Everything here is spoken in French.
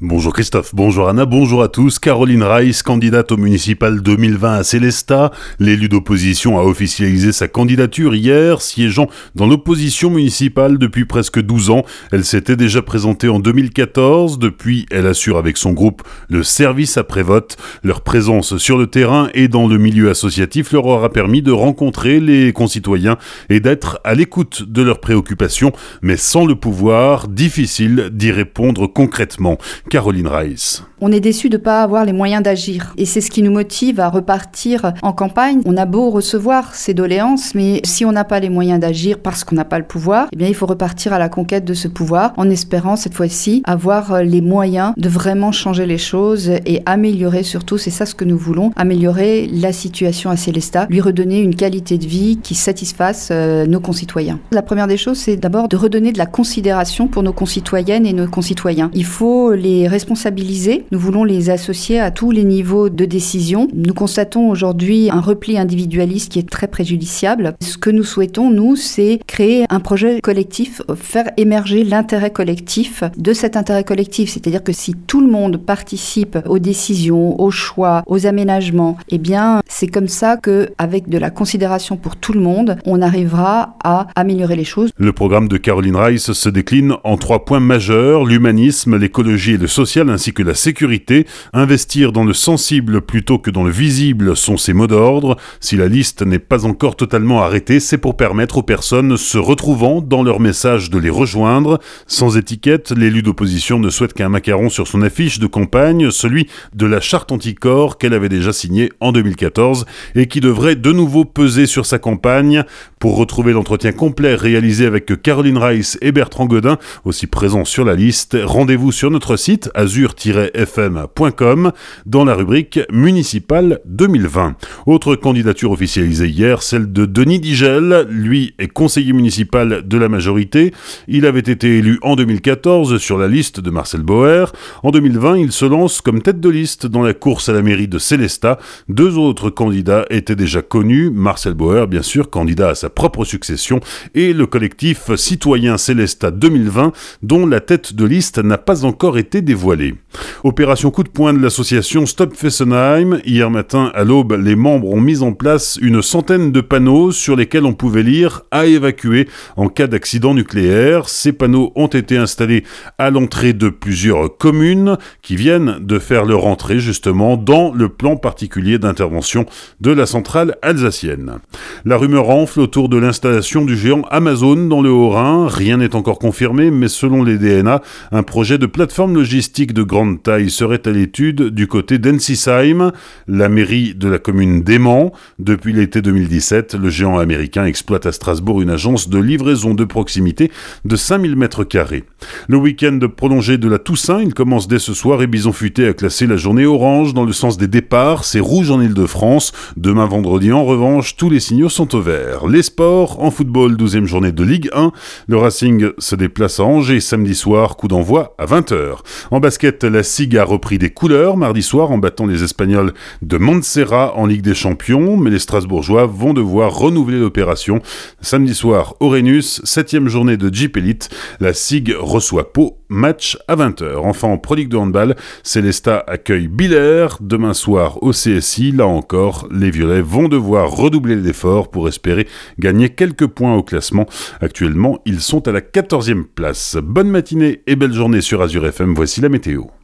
Bonjour Christophe, bonjour Anna, bonjour à tous. Caroline Rice, candidate au municipal 2020 à Célestat. L'élu d'opposition a officialisé sa candidature hier, siégeant dans l'opposition municipale depuis presque 12 ans. Elle s'était déjà présentée en 2014. Depuis, elle assure avec son groupe le service après-vote. Leur présence sur le terrain et dans le milieu associatif leur aura permis de rencontrer les concitoyens et d'être à l'écoute de leurs préoccupations, mais sans le pouvoir, difficile d'y répondre concrètement. Caroline Rice. On est déçu de ne pas avoir les moyens d'agir. Et c'est ce qui nous motive à repartir en campagne. On a beau recevoir ces doléances, mais si on n'a pas les moyens d'agir parce qu'on n'a pas le pouvoir, eh bien, il faut repartir à la conquête de ce pouvoir en espérant cette fois-ci avoir les moyens de vraiment changer les choses et améliorer surtout, c'est ça ce que nous voulons, améliorer la situation à Célestat, lui redonner une qualité de vie qui satisfasse euh, nos concitoyens. La première des choses, c'est d'abord de redonner de la considération pour nos concitoyennes et nos concitoyens. Il faut les responsabiliser. Nous voulons les associer à tous les niveaux de décision. Nous constatons aujourd'hui un repli individualiste qui est très préjudiciable. Ce que nous souhaitons, nous, c'est créer un projet collectif, faire émerger l'intérêt collectif de cet intérêt collectif. C'est-à-dire que si tout le monde participe aux décisions, aux choix, aux aménagements, eh bien, c'est comme ça que, avec de la considération pour tout le monde, on arrivera à améliorer les choses. Le programme de Caroline Rice se décline en trois points majeurs l'humanisme, l'écologie et le social ainsi que la sécurité. Investir dans le sensible plutôt que dans le visible sont ses mots d'ordre. Si la liste n'est pas encore totalement arrêtée, c'est pour permettre aux personnes se retrouvant dans leur message de les rejoindre. Sans étiquette, l'élu d'opposition ne souhaite qu'un macaron sur son affiche de campagne, celui de la charte anticorps qu'elle avait déjà signée en 2014 et qui devrait de nouveau peser sur sa campagne. Pour retrouver l'entretien complet réalisé avec Caroline Rice et Bertrand Godin, aussi présents sur la liste, rendez-vous sur notre site azur-fm.com dans la rubrique municipale 2020. Autre candidature officialisée hier, celle de Denis Digel. Lui est conseiller municipal de la majorité. Il avait été élu en 2014 sur la liste de Marcel Bauer. En 2020, il se lance comme tête de liste dans la course à la mairie de Célestat. Deux autres candidats étaient déjà connus. Marcel Bauer, bien sûr, candidat à sa propre succession, et le collectif Citoyen Célestat 2020, dont la tête de liste n'a pas encore été dévoilé. Opération coup de poing de l'association Stop Fessenheim. Hier matin, à l'aube, les membres ont mis en place une centaine de panneaux sur lesquels on pouvait lire à évacuer en cas d'accident nucléaire. Ces panneaux ont été installés à l'entrée de plusieurs communes qui viennent de faire leur entrée justement dans le plan particulier d'intervention de la centrale alsacienne. La rumeur enfle autour de l'installation du géant Amazon dans le Haut-Rhin. Rien n'est encore confirmé, mais selon les DNA, un projet de plateforme logistique de grande taille serait à l'étude du côté d'Ensisheim, la mairie de la commune d'Aimant. Depuis l'été 2017, le géant américain exploite à Strasbourg une agence de livraison de proximité de 5000 mètres carrés. Le week-end prolongé de la Toussaint, il commence dès ce soir et Bison Futé a classé la journée orange dans le sens des départs, c'est rouge en Ile-de-France. Demain vendredi, en revanche, tous les signaux sont au vert. Les sports, en football, 12e journée de Ligue 1, le Racing se déplace à Angers samedi soir, coup d'envoi à 20h. En basket, la SIG a repris des couleurs mardi soir en battant les Espagnols de Montserrat en Ligue des Champions, mais les Strasbourgeois vont devoir renouveler l'opération. Samedi soir, Orenus, septième journée de Jeep Elite, la SIG reçoit Pau, match à 20h. Enfin, en de handball, Célesta accueille Biller demain soir au CSI. Là encore, les Violets vont devoir redoubler l'effort pour espérer gagner quelques points au classement. Actuellement, ils sont à la 14e place. Bonne matinée et belle journée sur Azure FM. Voici la météo.